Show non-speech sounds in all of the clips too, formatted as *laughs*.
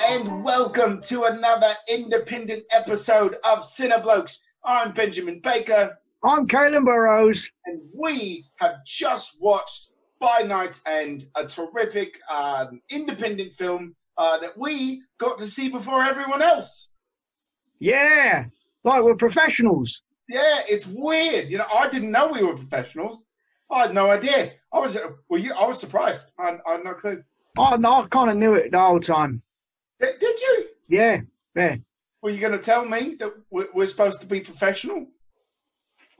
and welcome to another independent episode of Cineblokes. I'm Benjamin Baker, I'm Caelan Burrows. and we have just watched By Night's End, a terrific um, independent film uh, that we got to see before everyone else. Yeah, like we're professionals. Yeah, it's weird. You know, I didn't know we were professionals. I had no idea. I was, well, you, I was surprised. I, I had no clue. I kind of knew it the whole time. Did, did you? Yeah, yeah. Were you going to tell me that we're, we're supposed to be professional?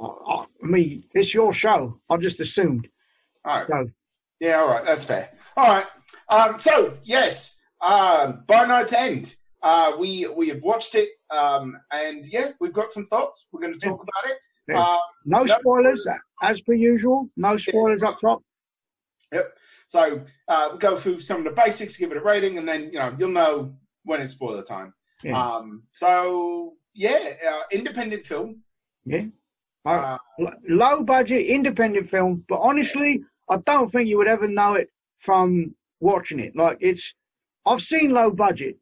I, I, I mean, it's your show. I just assumed. All right. So, Yeah, all right, that's fair. All right. Um, so yes, um, by night's end, uh, we we have watched it, um, and yeah, we've got some thoughts. We're going to talk about it. Yeah. Uh, no No. spoilers, as per usual. No spoilers up top. So uh, we'll go through some of the basics, give it a rating, and then you know you'll know when it's spoiler time. Yeah. Um, so yeah, uh, independent film. Yeah. Uh, low budget, independent film, but honestly, I don't think you would ever know it from watching it. Like it's, I've seen low budget,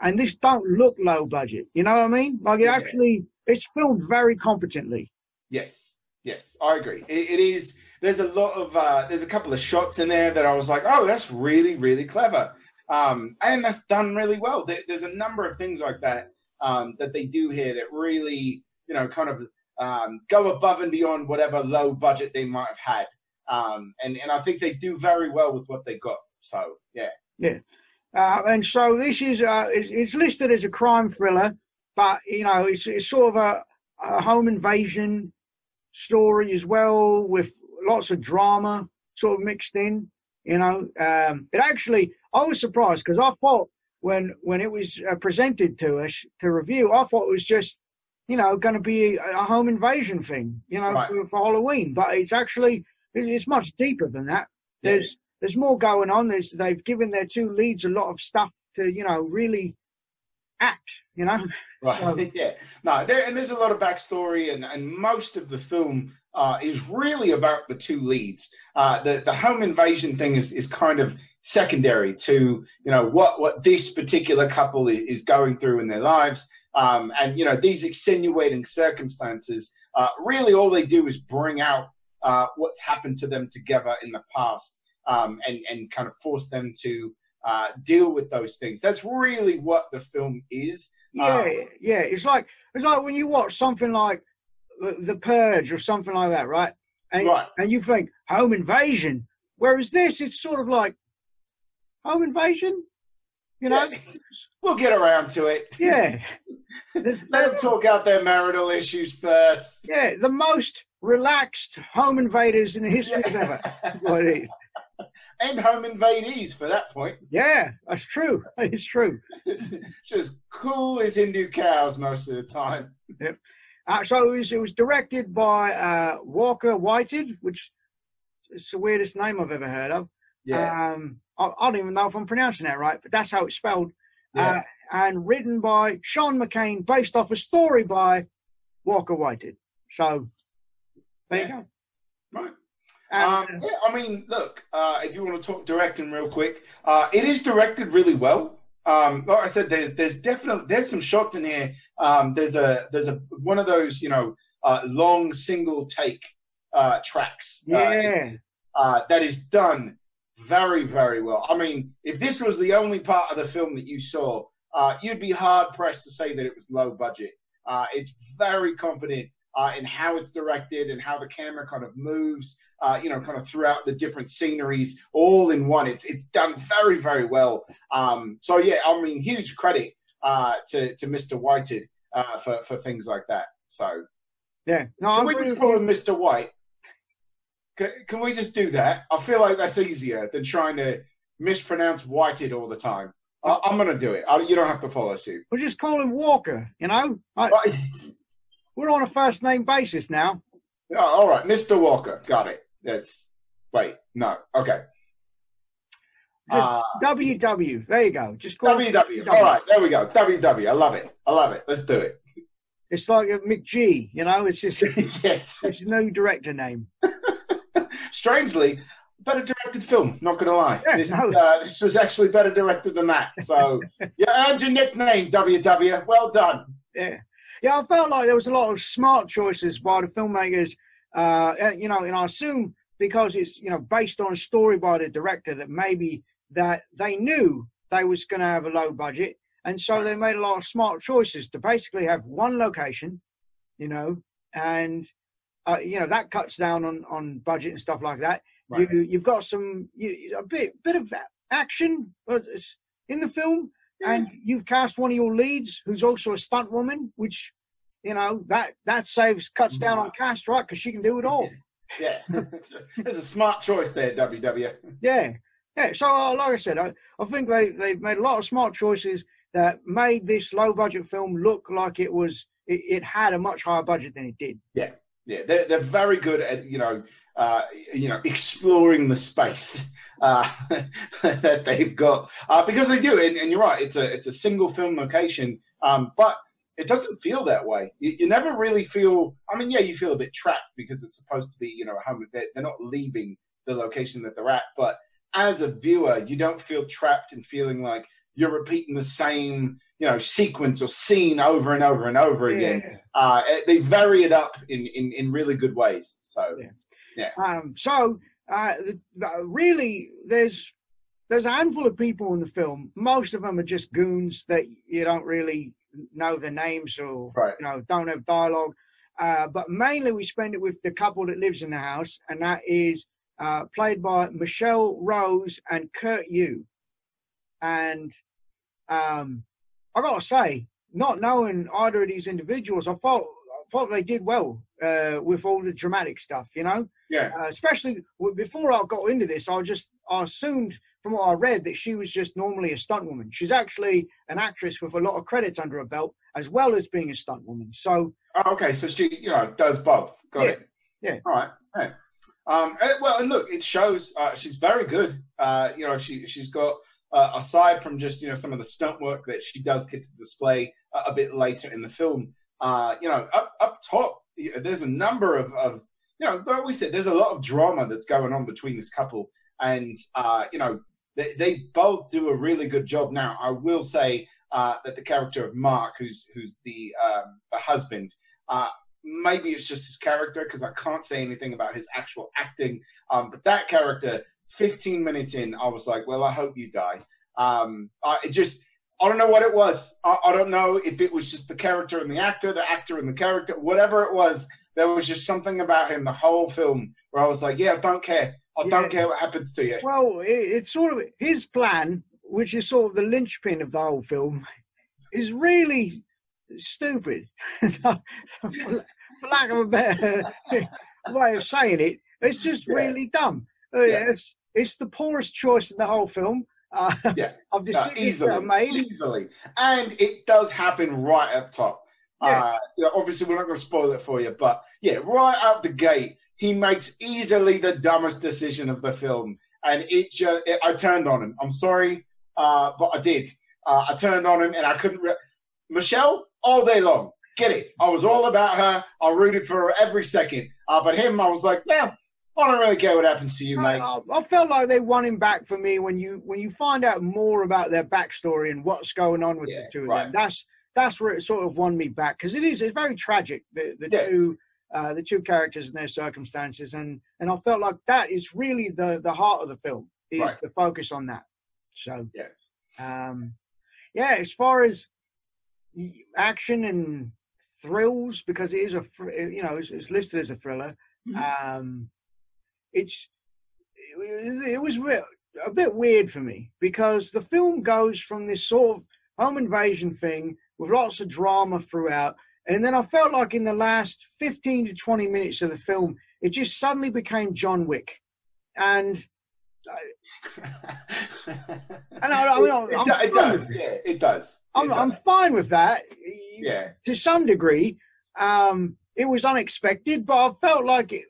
and this don't look low budget. You know what I mean? Like it Yeah. actually, it's filmed very competently. Yes, yes, I agree. It, it is. There's a lot of. Uh, there's a couple of shots in there that I was like, oh, that's really, really clever, um, and that's done really well. There, there's a number of things like that um, that they do here that really, you know, kind of um, go above and beyond whatever low budget they might have had, um, and and I think they do very well with what they got. So yeah, Uh, and so this is, uh, it's, it's listed as a crime thriller, but you know, it's, it's sort of a, a home invasion story as well, with lots of drama sort of mixed in. You know, um, it actually, I was surprised because I thought when when it was uh, presented to us to review, I thought it was just, you know, going to be a, a home invasion thing, you know, Right. for, for Halloween. But it's actually, it's, it's much deeper than that. Yeah. There's there's more going on. There's they've given their two leads a lot of stuff to you know really act. You know, Right. So- *laughs* yeah. No, there, and there's a lot of backstory, and, and most of the film uh, is really about the two leads. Uh, the the home invasion thing is is kind of secondary to you know what what this particular couple is going through in their lives, um, and you know these extenuating circumstances. Uh, really, all they do is bring out uh, what's happened to them together in the past, um, and and kind of force them to uh, deal with those things. That's really what the film is. yeah, Um, yeah. It's like it's like when you watch something like The Purge or something like that, right? And Right. and you think home invasion, whereas this it's sort of like home invasion. You know, Yeah. We'll get around to it. yeah. *laughs* Let them talk out their marital issues first. yeah, the most relaxed home invaders in the history of ever. What it is. *laughs* and home invadees for that point. Yeah, that's true. *laughs* It's true. Just cool as Hindu cows most of the time. Uh, so it was, it was directed by uh, Walker Whited, which is the weirdest name I've ever heard of. Yeah. Um, I, I don't even know if I'm pronouncing that right, but that's how it's spelled. Yeah. Uh, and written by Sean McCain, based off a story by Walker Whited. So there Yeah. you go. Right. And, Um, yeah, I mean, look, uh, if you want to talk directing real quick, uh, it is directed really well. Um, like I said, there, there's definitely there's some shots in here. Um, there's a there's a one of those you know uh, long single take uh, tracks. uh, yeah, uh, that is done very, very well. I mean, if this was the only part of the film that you saw, uh, you'd be hard pressed to say that it was low budget. Uh, it's very competent uh, in how it's directed and how the camera kind of moves. Uh, you know, kind of throughout the different sceneries, all in one. It's it's done very, very well. Um, so yeah, I mean, huge credit uh, to to Mr. Whited uh, for for things like that. So yeah. No, can I'm we just call him Mr. White? Can, can we just do that? I feel like that's easier than trying to mispronounce whited all the time. I, I'm going to do it. I, you don't have to follow suit. We'll just call him Walker. You know, I, we're on a first name basis now. Oh, all right, Mr. Walker. Got it. That's wait. No. Okay. Just Uh, WW. There you go. Just call it WW. All right, there we go. WW. I love it. I love it. Let's do it. It's like a McG, you know. It's just *laughs* yes. There's no director name. *laughs* Strangely, better directed film. Not gonna lie, Yeah, this, no. uh, this was actually better directed than that. So *laughs* you earned your nickname, WW. Well done. Yeah, yeah. I felt like there was a lot of smart choices by the filmmakers. Uh, you know, and I assume because it's you know based on a story by the director that maybe that they knew they was going to have a low budget, and so they made a lot of smart choices to basically have one location, you know, and uh, you know that cuts down on on budget and stuff like that. Right. You you've got some you, a bit bit of action uh, in the film and you've cast one of your leads who's also a stunt woman, which you know that that saves cuts down on cast, right? Because she can do it all. Yeah, *laughs* it's a smart choice there, WW. Yeah, yeah. So uh, like I said, I, I think they they've made a lot of smart choices that made this low budget film look like it was it, it had a much higher budget than it did. Yeah, they're, they're very good at you know uh, you know exploring the space *laughs* uh, *laughs* that they've got uh, because they do, and, and you're right. It's a it's a single film location, um, but it doesn't feel that way. You, you never really feel. I mean, yeah, you feel a bit trapped because it's supposed to be you know a home. They're, they're not leaving the location that they're at, but as a viewer, you don't feel trapped and feeling like you're repeating the same you know sequence or scene over and over and over again. Yeah. Uh, they vary it up in, in, in really good ways. So Yeah. Um, so uh, the- really, there's there's a handful of people in the film. Most of them are just goons that you don't really know the names or Right. you know don't have dialogue. Uh, but mainly, we spend it with the couple that lives in the house, and that is uh, played by Michelle Rose and Kurt Yue. And um, I gotta say, not knowing either of these individuals, I thought I thought they did well uh, with all the dramatic stuff. You know, yeah, uh, especially before I got into this, I just I assumed from what I read that she was just normally a stunt woman. She's actually an actress with a lot of credits under her belt, as well as being a stunt woman. So Oh, okay, so she you know does both. Got Yeah, it. yeah. All right. Right. Um, eh, well, and look, it shows uh, she's very good. Uh, you know, she she's got uh, aside from just you know some of the stunt work that she does get to display a, a bit later in the film. Uh, you know, up up top, there's a number of, of you know, like we said, there's a lot of drama that's going on between this couple, and uh, you know, they, they both do a really good job. Now, I will say uh, that the character of Mark, who's who's the um, the husband, maybe it's just his character because I can't say anything about his actual acting. Um, but that character, 15 minutes in, I was like, well, I hope you die. Um, I it just, I don't know what it was. I, I don't know if it was just the character and the actor, the actor and the character, whatever it was. There was just something about him the whole film where I was like, yeah, I don't care. I Yeah. don't care what happens to you. well, it, it's sort of his plan, which is sort of the linchpin of the whole film, is really stupid. *laughs* so, for, for lack of a better *laughs* way of saying it, it's just Yeah. really dumb. Uh, Yeah. It's it's the poorest choice in the whole film. Uh, Yeah. *laughs* of No, decisions are easily, made. easily, and it does happen right up top. Yeah. Uh, you know, obviously, we're not going to spoil it for you, but yeah, right out the gate, he makes easily the dumbest decision of the film, and it just it, I turned on him. I'm sorry, uh, but I did. Uh, I turned on him, and I couldn't. Re- Michelle, all day long, get it. I was all about her. I rooted for her every second. Uh, but him, I was like, yeah, I don't really care what happens to you, mate. I, I felt like they won him back for me when you when you find out more about their backstory and what's going on with Yeah, the two of right. them. That's that's where it sort of won me back because it is it's very tragic the the Yeah. two uh, the two characters and their circumstances and and I felt like that is really the the heart of the film is Right. the focus on that. So Yeah. um, yeah, as far as action and thrills because it is a you know it's, it's listed as a thriller. Um, it's it was, it was a bit weird for me because the film goes from this sort of home invasion thing with lots of drama throughout, and then I felt like in the last fifteen to twenty minutes of the film, it just suddenly became John Wick, and And I- I mean, I'm- it, I'm it fine does. with. Yeah, it does. I'm It I'm fine with that. yeah. to some degree. Um, it was unexpected, but I felt like it,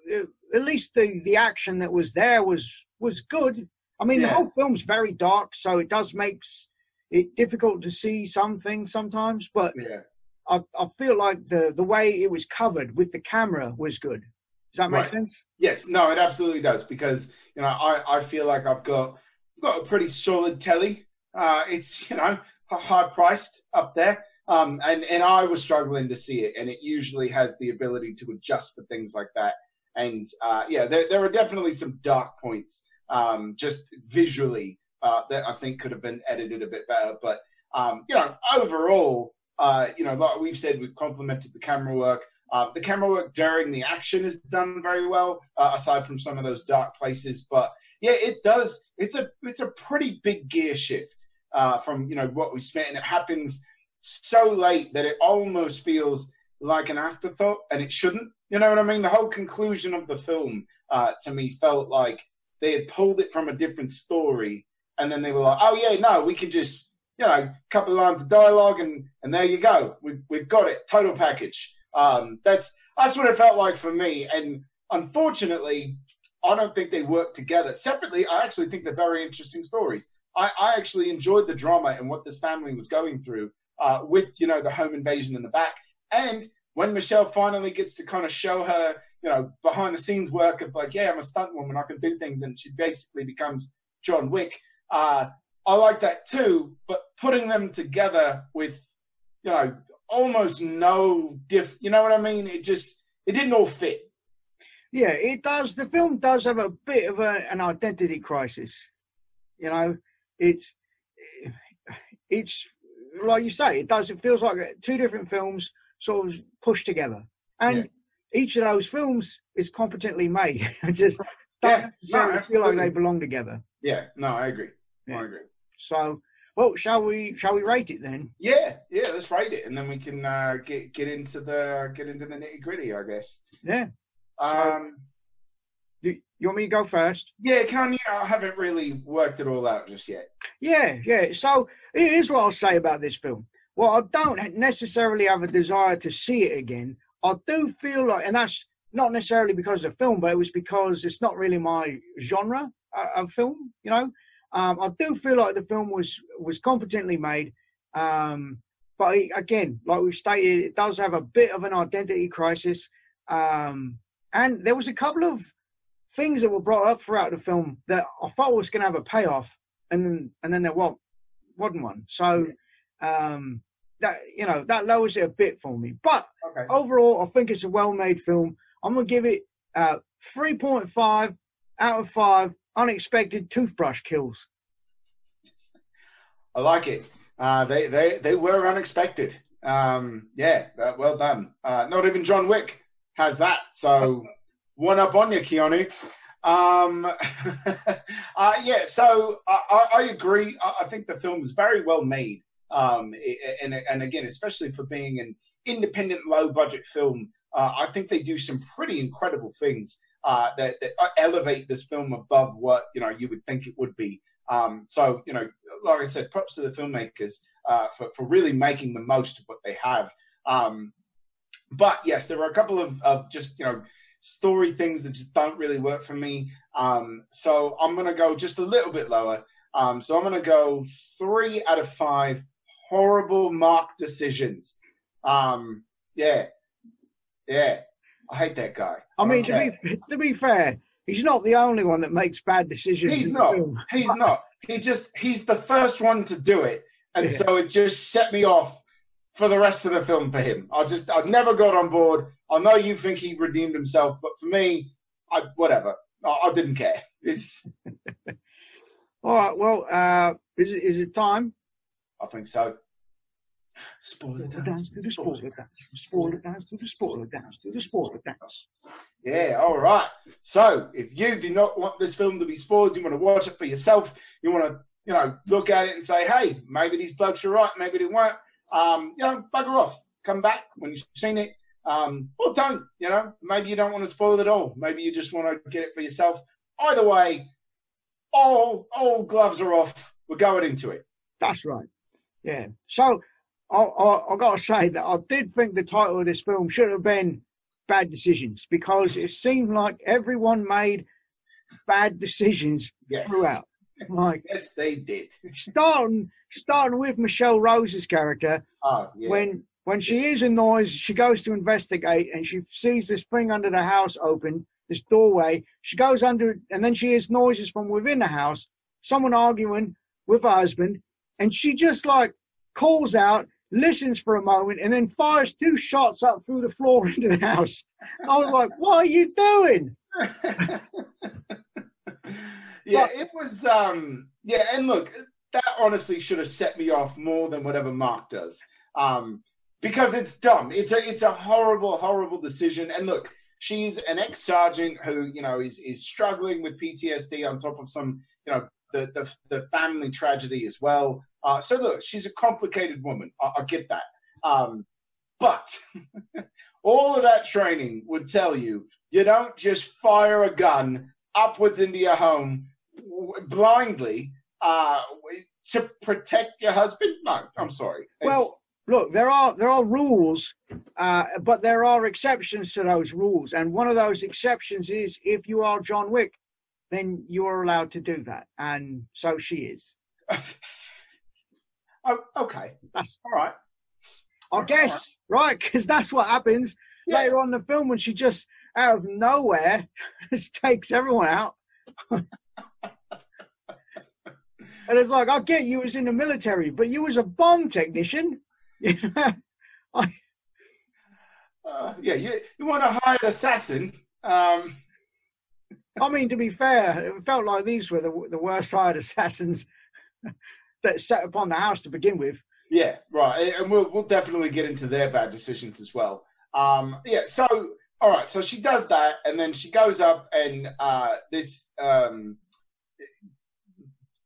at least the, the action that was there was was good. I mean, the whole film's very dark, so it does makes it difficult to see some things sometimes. But Yeah. I, I feel like the the way it was covered with the camera was good. Does that make Right. sense? Yes, no, it absolutely does because you know I, I feel like I've got got a pretty solid telly. Uh, it's you know high priced up there, um, and and I was struggling to see it, and it usually has the ability to adjust for things like that. And uh, yeah, there there are definitely some dark points, um, just visually uh, that I think could have been edited a bit better. But um, you know, overall, uh, you know, like we've said, we've complimented the camera work. Uh, the camera work during the action is done very well, uh, aside from some of those dark places. But yeah, it does. It's a it's a pretty big gear shift uh, from you know what we spent, and it happens so late that it almost feels like an afterthought, and it shouldn't. You know what I mean? The whole conclusion of the film uh, to me felt like they had pulled it from a different story, and then they were like, "Oh yeah, no, we can just you know, a couple of lines of dialogue, and and there you go, we've we've got it, total package." Um, that's that's what it felt like for me, and unfortunately, I don't think they work together separately. I actually think they're very interesting stories. I, I actually enjoyed the drama and what this family was going through uh, with you know the home invasion in the back, and when Michelle finally gets to kind of show her you know behind the scenes work of like, yeah, I'm a stunt woman, I can do things, and she basically becomes John Wick. Uh, I like that too, but putting them together with you know almost no diff, you know what I mean? It just it didn't all fit. Yeah, it does. The film does have a bit of a, an identity crisis. You know, it's it's like you say, it does. It feels like two different films sort of pushed together, and Yeah. each of those films is competently made. *laughs* I just don't Yeah, no, necessarily feel like they belong together. Yeah, no, I agree. Yeah. I agree. So, well, shall we? Shall we rate it then? Yeah, yeah, let's rate it, and then we can uh, get get into the get into the nitty gritty, I guess. Yeah. So- Um, You, you want me to go first? yeah, can you? I haven't really worked it all out just yet. Yeah, yeah. So here's what I'll say about this film. Well, I don't necessarily have a desire to see it again. I do feel like, and that's not necessarily because of the film, but it was because it's not really my genre uh, of film. You know, um, I do feel like the film was was competently made, um, but it- again, like we've stated, it does have a bit of an identity crisis, um, and there was a couple of things that were brought up throughout the film that I thought was going to have a payoff, and then and then there wasn't, wasn't one. So um, that you know that lowers it a bit for me. But Okay. overall, I think it's a well-made film. I'm gonna give it uh, 3.5 out of five unexpected toothbrush kills. I like it. Uh, they they they were unexpected. Um, yeah, uh, well done. Uh, not even John Wick has that. So *laughs* one up on you, Keanu. Um, *laughs* uh, yeah, so I, I, agree. I, I think the film is very well made. Um, and and again, especially for being an independent, low budget film, uh, I think they do some pretty incredible things uh, that, that elevate this film above what you know you would think it would be. Um, so you know, like I said, props to the filmmakers uh, for for really making the most of what they have. Um, but yes, there are a couple of, of just you know story things that just don't really work for me. Um, so I'm gonna go just a little bit lower. Um, so I'm gonna go three out of five horrible mark decisions. Um, yeah, yeah, I hate that guy. I mean, to be to be fair, he's not the only one that makes bad decisions. He's not. He's not. He just he's the first one to do it, and Yeah. so it just set me off for the rest of the film for him. I just I never got on board. I know you think he redeemed himself, but for me, I whatever. I, I didn't care. It's *laughs* All right. Well, uh, is it is it time? I think so. Spoiler Spoiler dance. dance to the spoiler dance. Spoiler dance to the spoiler dance to the spoiler dance. Yeah, all right. So, if you do not want this film to be spoiled, you want to watch it for yourself, you want to, you know, look at it and say, hey, maybe these blokes are right, maybe they weren't, um, you know, bugger off. Come back when you've seen it. Um, or don't, you know, maybe you don't want to spoil it all. Maybe you just want to get it for yourself. Either way, all all gloves are off. We're going into it. That's right. Yeah. So I, I, I got to say that I did think the title of this film should have been Bad Decisions because it seemed like everyone made bad decisions Yes. throughout. *laughs* Like Yes, they did. starting starting with Michelle Rose's character Oh, yeah. when When she hears a noise, she goes to investigate and she sees this thing under the house open, this doorway. She goes under and then she hears noises from within the house, someone arguing with her husband, and she just like calls out, listens for a moment, and then fires two shots up through the floor *laughs* into the house. I was like, what are you doing? *laughs* yeah, it was. um Yeah, and look, that honestly should have set me off more than whatever Mark does, um, because it's dumb. It's a it's a horrible, horrible decision. And look, she's an ex sergeant who you know is is struggling with PTSD on top of some you know the the, the family tragedy as well. Uh, so look, she's a complicated woman. I, I get that. Um, but *laughs* all of that training would tell you you don't just fire a gun upwards into your home blindly uh, to protect your husband. No, I'm sorry. It's, well, look, there are there are rules, uh, but there are exceptions to those rules, and one of those exceptions is if you are John Wick, then you are allowed to do that, and so she is. *laughs* oh, okay, that's all right. I guess right because that's what happens yeah. later on in the film when she just out of nowhere *laughs* just takes everyone out. *laughs* and it's like, I get you was in the military, but you was a bomb technician. *laughs* I, uh, yeah, you, you want a hired assassin. Um. I mean, to be fair, it felt like these were the, the worst hired assassins that set upon the house to begin with. Yeah, right, and we'll we'll definitely get into their bad decisions as well. Um, yeah, so all right, so she does that, and then she goes up, and uh, this um,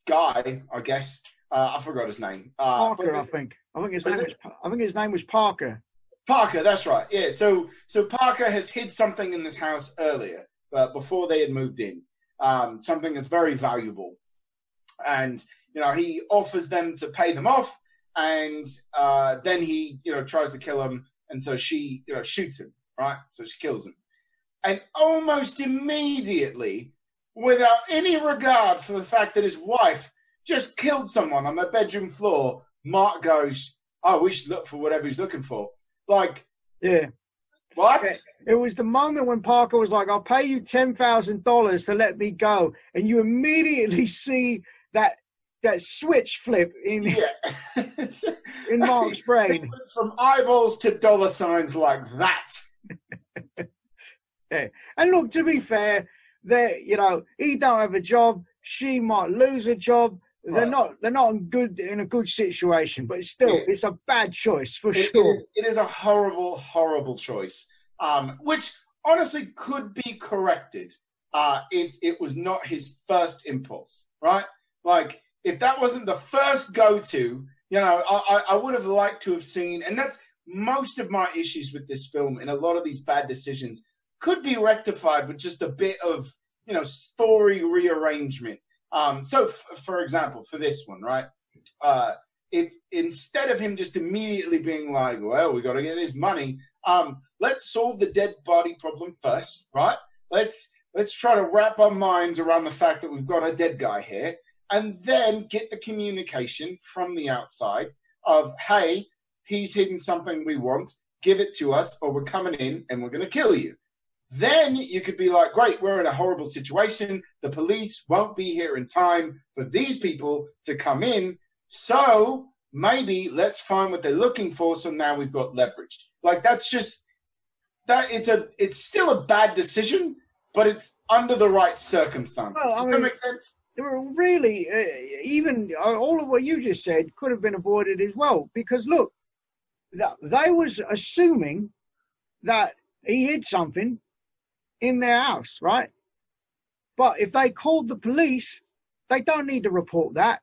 guy, I guess, uh, I forgot his name. Uh, Parker, I think. I think his name. Was, I think his name was Parker. Parker, that's right. Yeah. So, so Parker has hid something in this house earlier, but before they had moved in. Um, something that's very valuable, and you know he offers them to pay them off, and uh, then he you know tries to kill him, and so she you know shoots him right? So she kills him. And almost immediately, without any regard for the fact that his wife just killed someone on their bedroom floor, Mark goes, Oh, we should look for whatever he's looking for. Like, yeah. What? It was the moment when Parker was like, I'll pay you $10,000 to let me go. And you immediately *laughs* see that that switch flip in yeah. *laughs* in *laughs* Mark's brain. From eyeballs to dollar signs like that. *laughs* yeah. And look, to be fair, they you know he don't have a job. She might lose a job. They're not. They're not in good in a good situation. But still, yeah. it's a bad choice for it, sure. It is, it is a horrible, horrible choice. Um, which honestly could be corrected uh, if it was not his first impulse, right? Like if that wasn't the first go-to, you know, I, I would have liked to have seen, and that's most of my issues with this film and a lot of these bad decisions could be rectified with just a bit of you know story rearrangement. Um so f- for example for this one right? Uh if instead of him just immediately being like well we got to get this money um let's solve the dead body problem first right? Let's let's try to wrap our minds around the fact that we've got a dead guy here and then get the communication from the outside of hey he's hidden something we want, give it to us, or we're coming in and we're going to kill you. Then you could be like, great, we're in a horrible situation. The police won't be here in time for these people to come in. So maybe let's find what they're looking for. So now we've got leverage. Like that's just that it's a it's still a bad decision, but it's under the right circumstances. Well, I mean, Does that make sense? Really, uh, even uh, all of what you just said could have been avoided as well. Because look, that they was assuming that he hid something in their house, right? But if they called the police, they don't need to report that.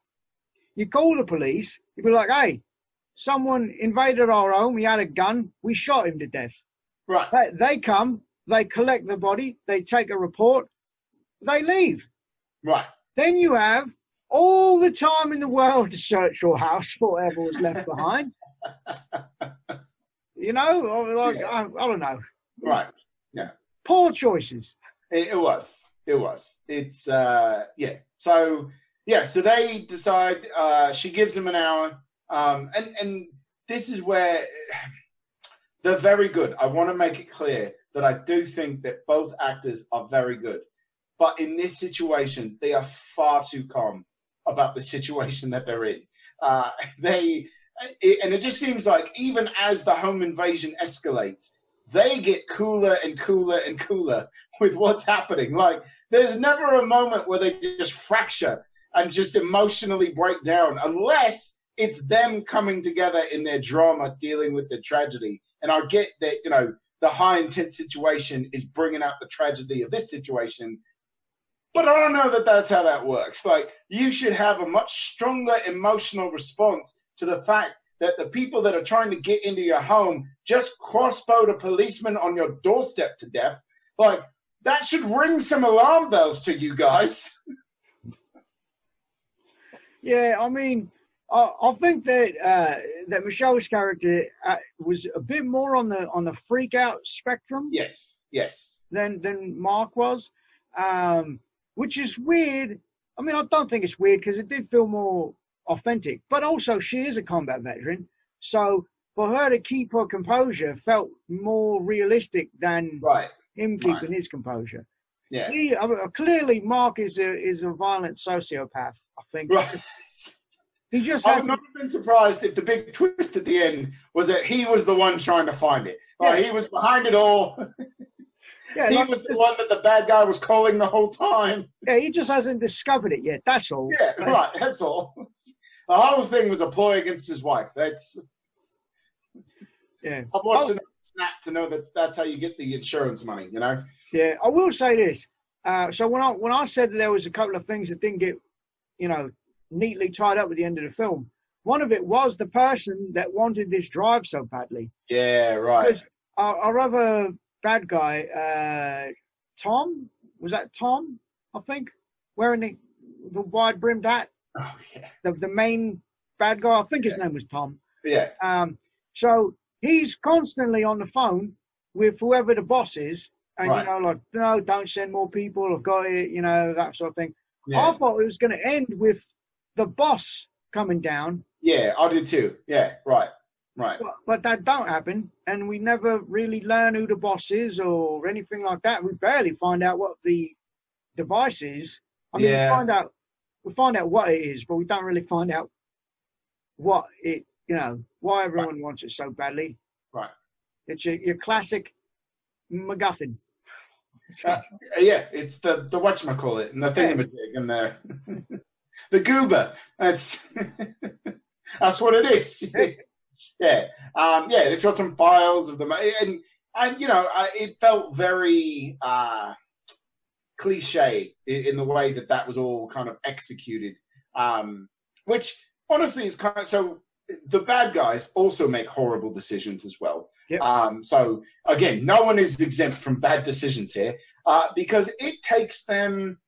You call the police, you'd be like, hey, someone invaded our home, he had a gun, we shot him to death. Right. They, they come, they collect the body, they take a report, they leave. Right. Then you have all the time in the world to search your house for whatever was left *laughs* behind. you know, like yeah. I, I, don't know. Right. Yeah. Poor choices. It, it, was. It was. It's uh yeah. So yeah. So they decide. Uh, she gives him an hour. Um, and and this is where *sighs* they're very good. I want to make it clear that I do think that both actors are very good. But in this situation, they are far too calm about the *laughs* situation that they're in. Uh, they it, and it just seems like even as the home invasion escalates, they get cooler and cooler and cooler *laughs* with what's happening. Like there's never a moment where they just fracture and just emotionally break down, unless it's them coming together in their drama, dealing with the tragedy. And I get that you know the high intense situation is bringing out the tragedy of this situation. But I don't know that that's how that works. Like, you should have a much stronger emotional response to the fact that the people that are trying to get into your home just crossbowed a policeman on your doorstep to death. Like, that should ring some alarm bells to you guys. *laughs* Yeah, I mean, I, I think that uh, that Michelle's character uh, was a bit more on the on the freak out spectrum. Yes, yes. Than than Mark was, um, which is weird. I mean, I don't think it's weird because it did feel more authentic. But also, she is a combat veteran, so for her to keep her composure felt more realistic than right. him keeping right. his composure. Yeah. He, uh, clearly, Mark is a is a violent sociopath. I think. Right. *laughs* He just. I would not have been surprised if the big twist at the end was that he was the one trying to find it. Like. He was behind it all. *laughs* Yeah, he like was the one that the bad guy was calling the whole time. Yeah, he just hasn't discovered it yet. That's all. Yeah, right. That's all. The whole thing was a ploy against his wife. That's. Yeah. I've watched oh. enough Snap to know that that's how you get the insurance money. You know. Yeah, I will say this. Uh, so when I when I said that there was a couple of things that didn't get, you know, neatly tied up at the end of the film, one of it was the person that wanted this drive so badly. Yeah, right. Because our, our other bad guy, uh, Tom, was that Tom? I think wearing the the wide brimmed hat. Oh yeah. The the main bad guy. I think his yeah. name was Tom. Yeah. Um. So he's constantly on the phone with whoever the boss is, and right. you know, like, no, don't send more people. I've got it. You know, that sort of thing. Yeah. I thought it was going to end with the boss coming down. Yeah, I did too. Yeah, right. Right. But, but, that don't happen, and we never really learn who the boss is or anything like that. We barely find out what the device is. I mean, yeah. we find out we find out what it is, but we don't really find out what it. You know why everyone right. wants it so badly. Right. It's your, your classic MacGuffin. *laughs* uh, yeah, it's the the whatchamacallit and the thingamajig and the *laughs* the goober. That's *laughs* that's what it is. Yeah, um, yeah. It's got some files of them, and and you know, uh, it felt very uh, cliche in, in, the way that that was all kind of executed. Um, which honestly is kind of so. The bad guys also make horrible decisions as well. Yep. Um, so again, no one is exempt from bad decisions here uh, because it takes them.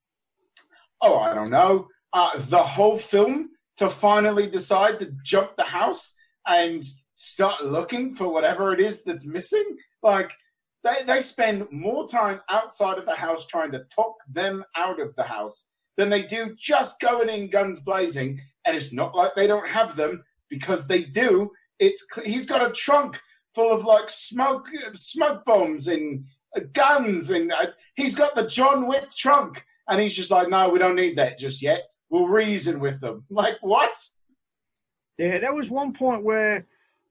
Oh, I don't know, uh, the whole film to finally decide to jump the house and start looking for whatever it is that's missing. Like they, they spend more time outside of the house trying to talk them out of the house than they do just going in guns blazing. And it's not like they don't have them because they do. It's he's got a trunk full of like smoke smoke bombs and uh, guns, and uh, he's got the John Wick trunk, and he's just like, no, we don't need that just yet. We'll reason with them. *laughs* Like what? Yeah, there was one point where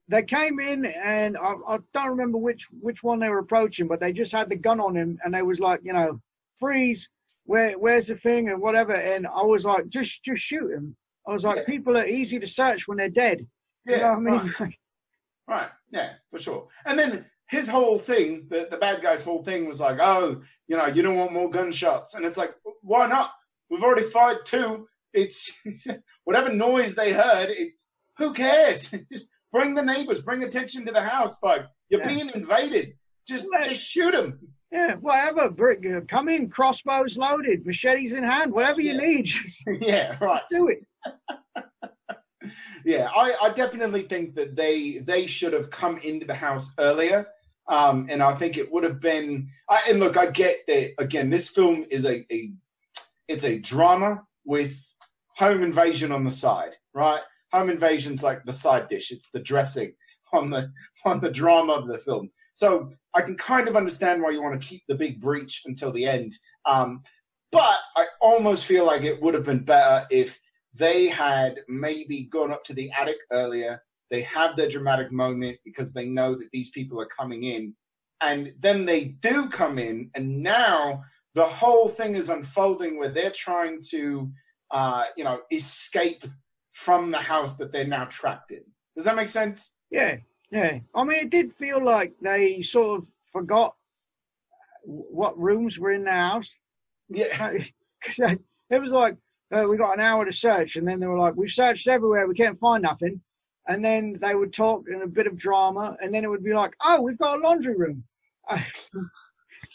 they came in and I, I, don't remember which which one they were approaching, but they just had the gun on him and they was like, you know, freeze, where where's the thing and whatever. And I was like, just just shoot him. I was like, yeah. people are easy to search when they're dead. Yeah, you know I mean? Right. *laughs* right. Yeah, for sure. And then his whole thing, the, the bad guy's whole thing was like, oh, you know, you don't want more gunshots. And it's like, why not? We've already fired two. It's *laughs* whatever noise they heard. It, who cares? *laughs* Just bring the neighbors, bring attention to the house. Like you're yeah. being invaded. Just, just shoot them. Yeah, whatever. Brick, uh, come in, crossbows loaded, machetes in hand, whatever you yeah. need. *laughs* *laughs* yeah, right. Do it. *laughs* yeah, I, I definitely think that they they should have come into the house earlier. Um, and I think it would have been. I, and look, I get that. Again, this film is a, a it's a drama with home invasion on the side, right? Home invasion's like the side dish. It's the dressing *laughs* on the on the drama of the film. So I can kind of understand why you want to keep the big breach until the end. Um, but I almost feel like it would have been better if they had maybe gone up to the attic earlier. They have their dramatic moment because they know that these people are coming in. And then they do come in, and now the whole thing is unfolding where they're trying to, uh, you know, escape from the house that they're now trapped in. Does that make sense? Yeah, yeah. I mean, it did feel like they sort of forgot what rooms were in the house. Yeah. *laughs* Because it was like, uh, we got an hour to search, and then they were like, we've searched everywhere, we can't find nothing. And then they would talk in a bit of drama, and then it would be like, oh, we've got a laundry room. *laughs* you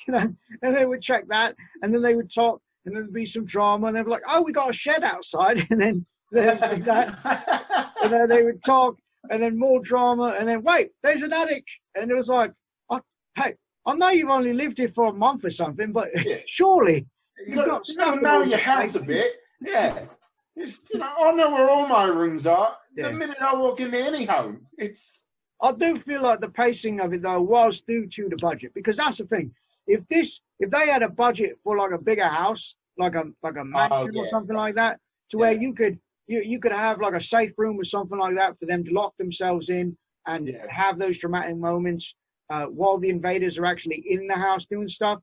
know, and they would check that, and then they would talk, and then there'd be some drama, and they'd be like, oh, we got a shed outside, *laughs* and then like that, *laughs* and then they would talk, and then more drama, and then wait, there's an attic, and it was like, oh, hey, I know you've only lived here for a month or something, but Yeah. *laughs* surely you've got to know your house a bit. Yeah. It's, you know, I know where all my rooms are. Yeah. The minute I walk into any home, it's I do feel like the pacing of it though was due to the budget because that's the thing. If this, if they had a budget for like a bigger house, like a like a oh, mansion yeah. or something like that, to where you could you you could have like a safe room or something like that for them to lock themselves in and Yeah. have those dramatic moments uh, while the invaders are actually in the house doing stuff.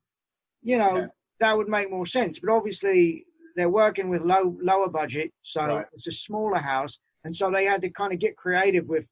You know Yeah. that would make more sense. But obviously they're working with low lower budget, so Right. it's a smaller house, and so they had to kind of get creative with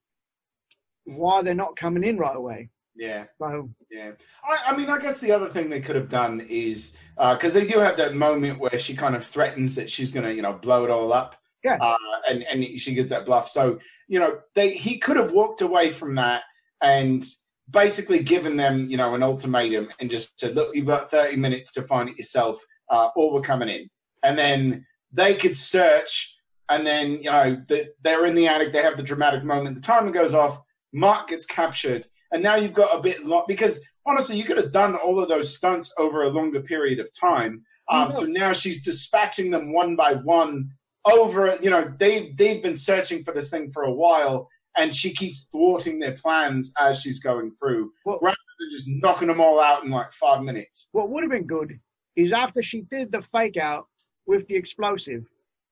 why they're not coming in right away. yeah. So Yeah, I, I mean, I guess the other thing they could have done is because they do have that moment where she kind of threatens that she's going to, you know, blow it all up. Yeah. Uh, and and she gives that bluff. So you know, they he could have walked away from that and basically given them, you know, an ultimatum and just said, look, you've got thirty minutes to find it yourself, uh, or we're coming in. And then they could search, and then you know, the, they're in the attic. They have the dramatic moment. The timer goes off. Mark gets captured and now you've got a bit long because honestly, you could have done all of those stunts over a longer period of time. Um, Yeah. So now she's dispatching them one by one over. You know, they've they've been searching for this thing for a while, and she keeps thwarting their plans as she's going through, Well- rather than just knocking them all out in like five minutes. what would have been good is after she did the fake out with the explosive,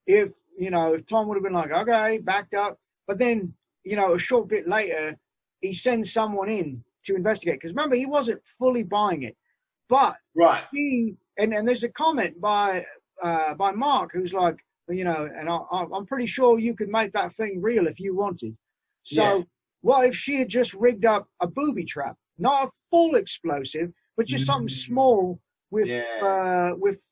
if you know, if Tom would have been like, okay, backed up, but then you know, a short bit later, he sends someone in to investigate because remember he wasn't fully buying it, but Right. he and and there's a comment by uh, by Mark who's like, you know, and I, I'm pretty sure you could make that thing real if you wanted. So Yeah. what if she had just rigged up a booby trap, not a full explosive, but just something Mm. small with Yeah. uh, with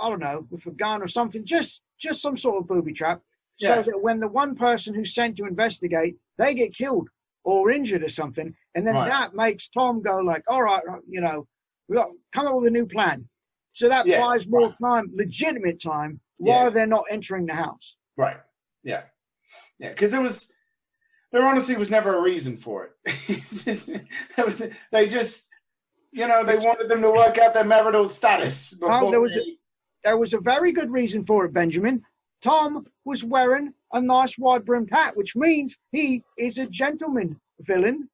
I don't know with a gun or something, just just some sort of booby trap, Yeah. so that when the one person who's sent to investigate they get killed or injured or something, and then Right. that makes Tom go like, all right, you know, we got come up with a new plan. So that Yeah, buys more right. time, legitimate time, Yeah. while they're not entering the house. Right. Yeah. Yeah. Because there was, there honestly was never a reason for it. *laughs* Just- was, they just, you know, they wanted them to work out their marital status. Well, there was they- There was a very good reason for it, Benjamin. Tom was wearing a nice wide brimmed hat, which means he is a gentleman villain.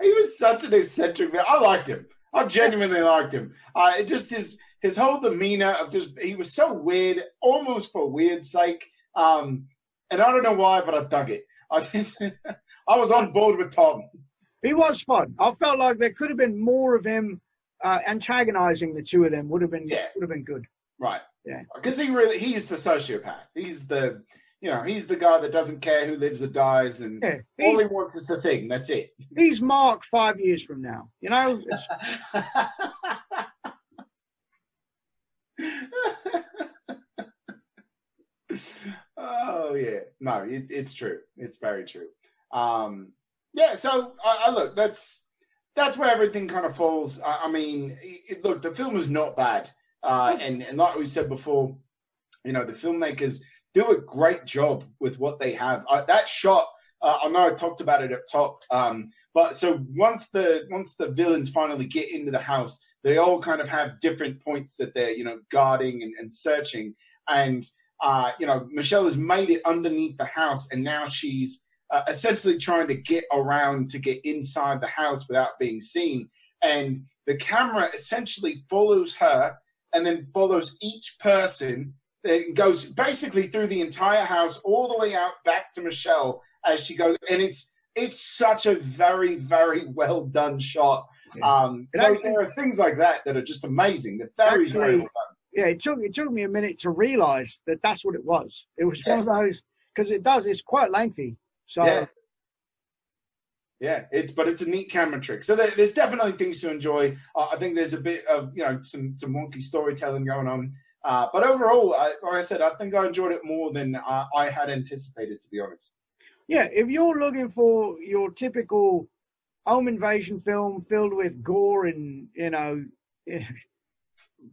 he was such an eccentric man. I liked him. I genuinely liked him. Uh, it just his his whole demeanor of just he was so weird, almost for weird sake. Um, and I don't know why, but I dug it. I just *laughs* I was on board with Tom. He was fun. I felt like there could have been more of him uh, antagonizing the two of them. Would have been Yeah. would have been good. Right. Yeah. Because he really he's the sociopath. He's the you know, he's the guy that doesn't care who lives or dies and Yeah, all he wants is the thing. That's it. he's Mark five years from now. You know, *laughs* It's- oh yeah. No, it, it's true. It's very true. Um yeah, so I, I look, that's that's where everything kind of falls. I, I mean, it, look, the film is not bad. Uh and, and like we said before, you know, the filmmakers do a great job with what they have. Uh, that shot, uh, I know I talked about it up top, um, but so once the once the villains finally get into the house, they all kind of have different points that they're you know guarding and, and searching, and uh, you know, Michelle has made it underneath the house, and now she's uh, essentially trying to get around to get inside the house without being seen. And the camera essentially follows her and then follows each person. It goes basically through the entire house, all the way out back to Michelle as she goes. And it's it's such a very very *laughs* well done shot. Um, so there are things like that that are just amazing. They're very actually, very well done. Yeah, it took it took me a minute to realize that that's what it was. It was yeah. one of those because it does. It's quite lengthy. So yeah. Yeah, it's but it's a neat camera trick. So there, there's definitely things to enjoy. Uh, I think there's a bit of you know some some wonky storytelling going on, uh, but overall, I, like I said, I think I enjoyed it more than I, I had anticipated, to be honest. Yeah, if you're looking for your typical home invasion film filled with gore and you know *laughs*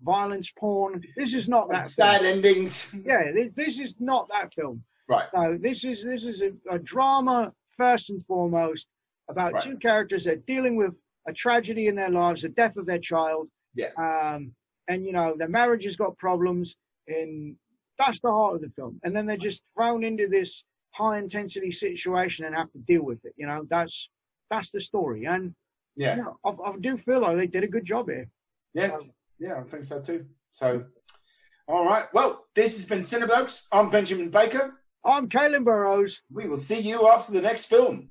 violence porn, this is not that. Sad film. endings. *laughs* Yeah, this is not that film. Right. No, this is this is a, a drama first and foremost about right. two characters that are dealing with a tragedy in their lives, the death of their child. Yeah. Um, and you know their marriage has got problems, and that's the heart of the film. And then they're just thrown into this high intensity situation and have to deal with it. You know, that's that's the story. And yeah, you know, I, I, do feel like they did a good job here. Yeah, so, yeah, I think so too. So, all right. Well, this has been Cineblokes. I'm Benjamin Baker. I'm Kaylin Burrows. We will see you after the next film.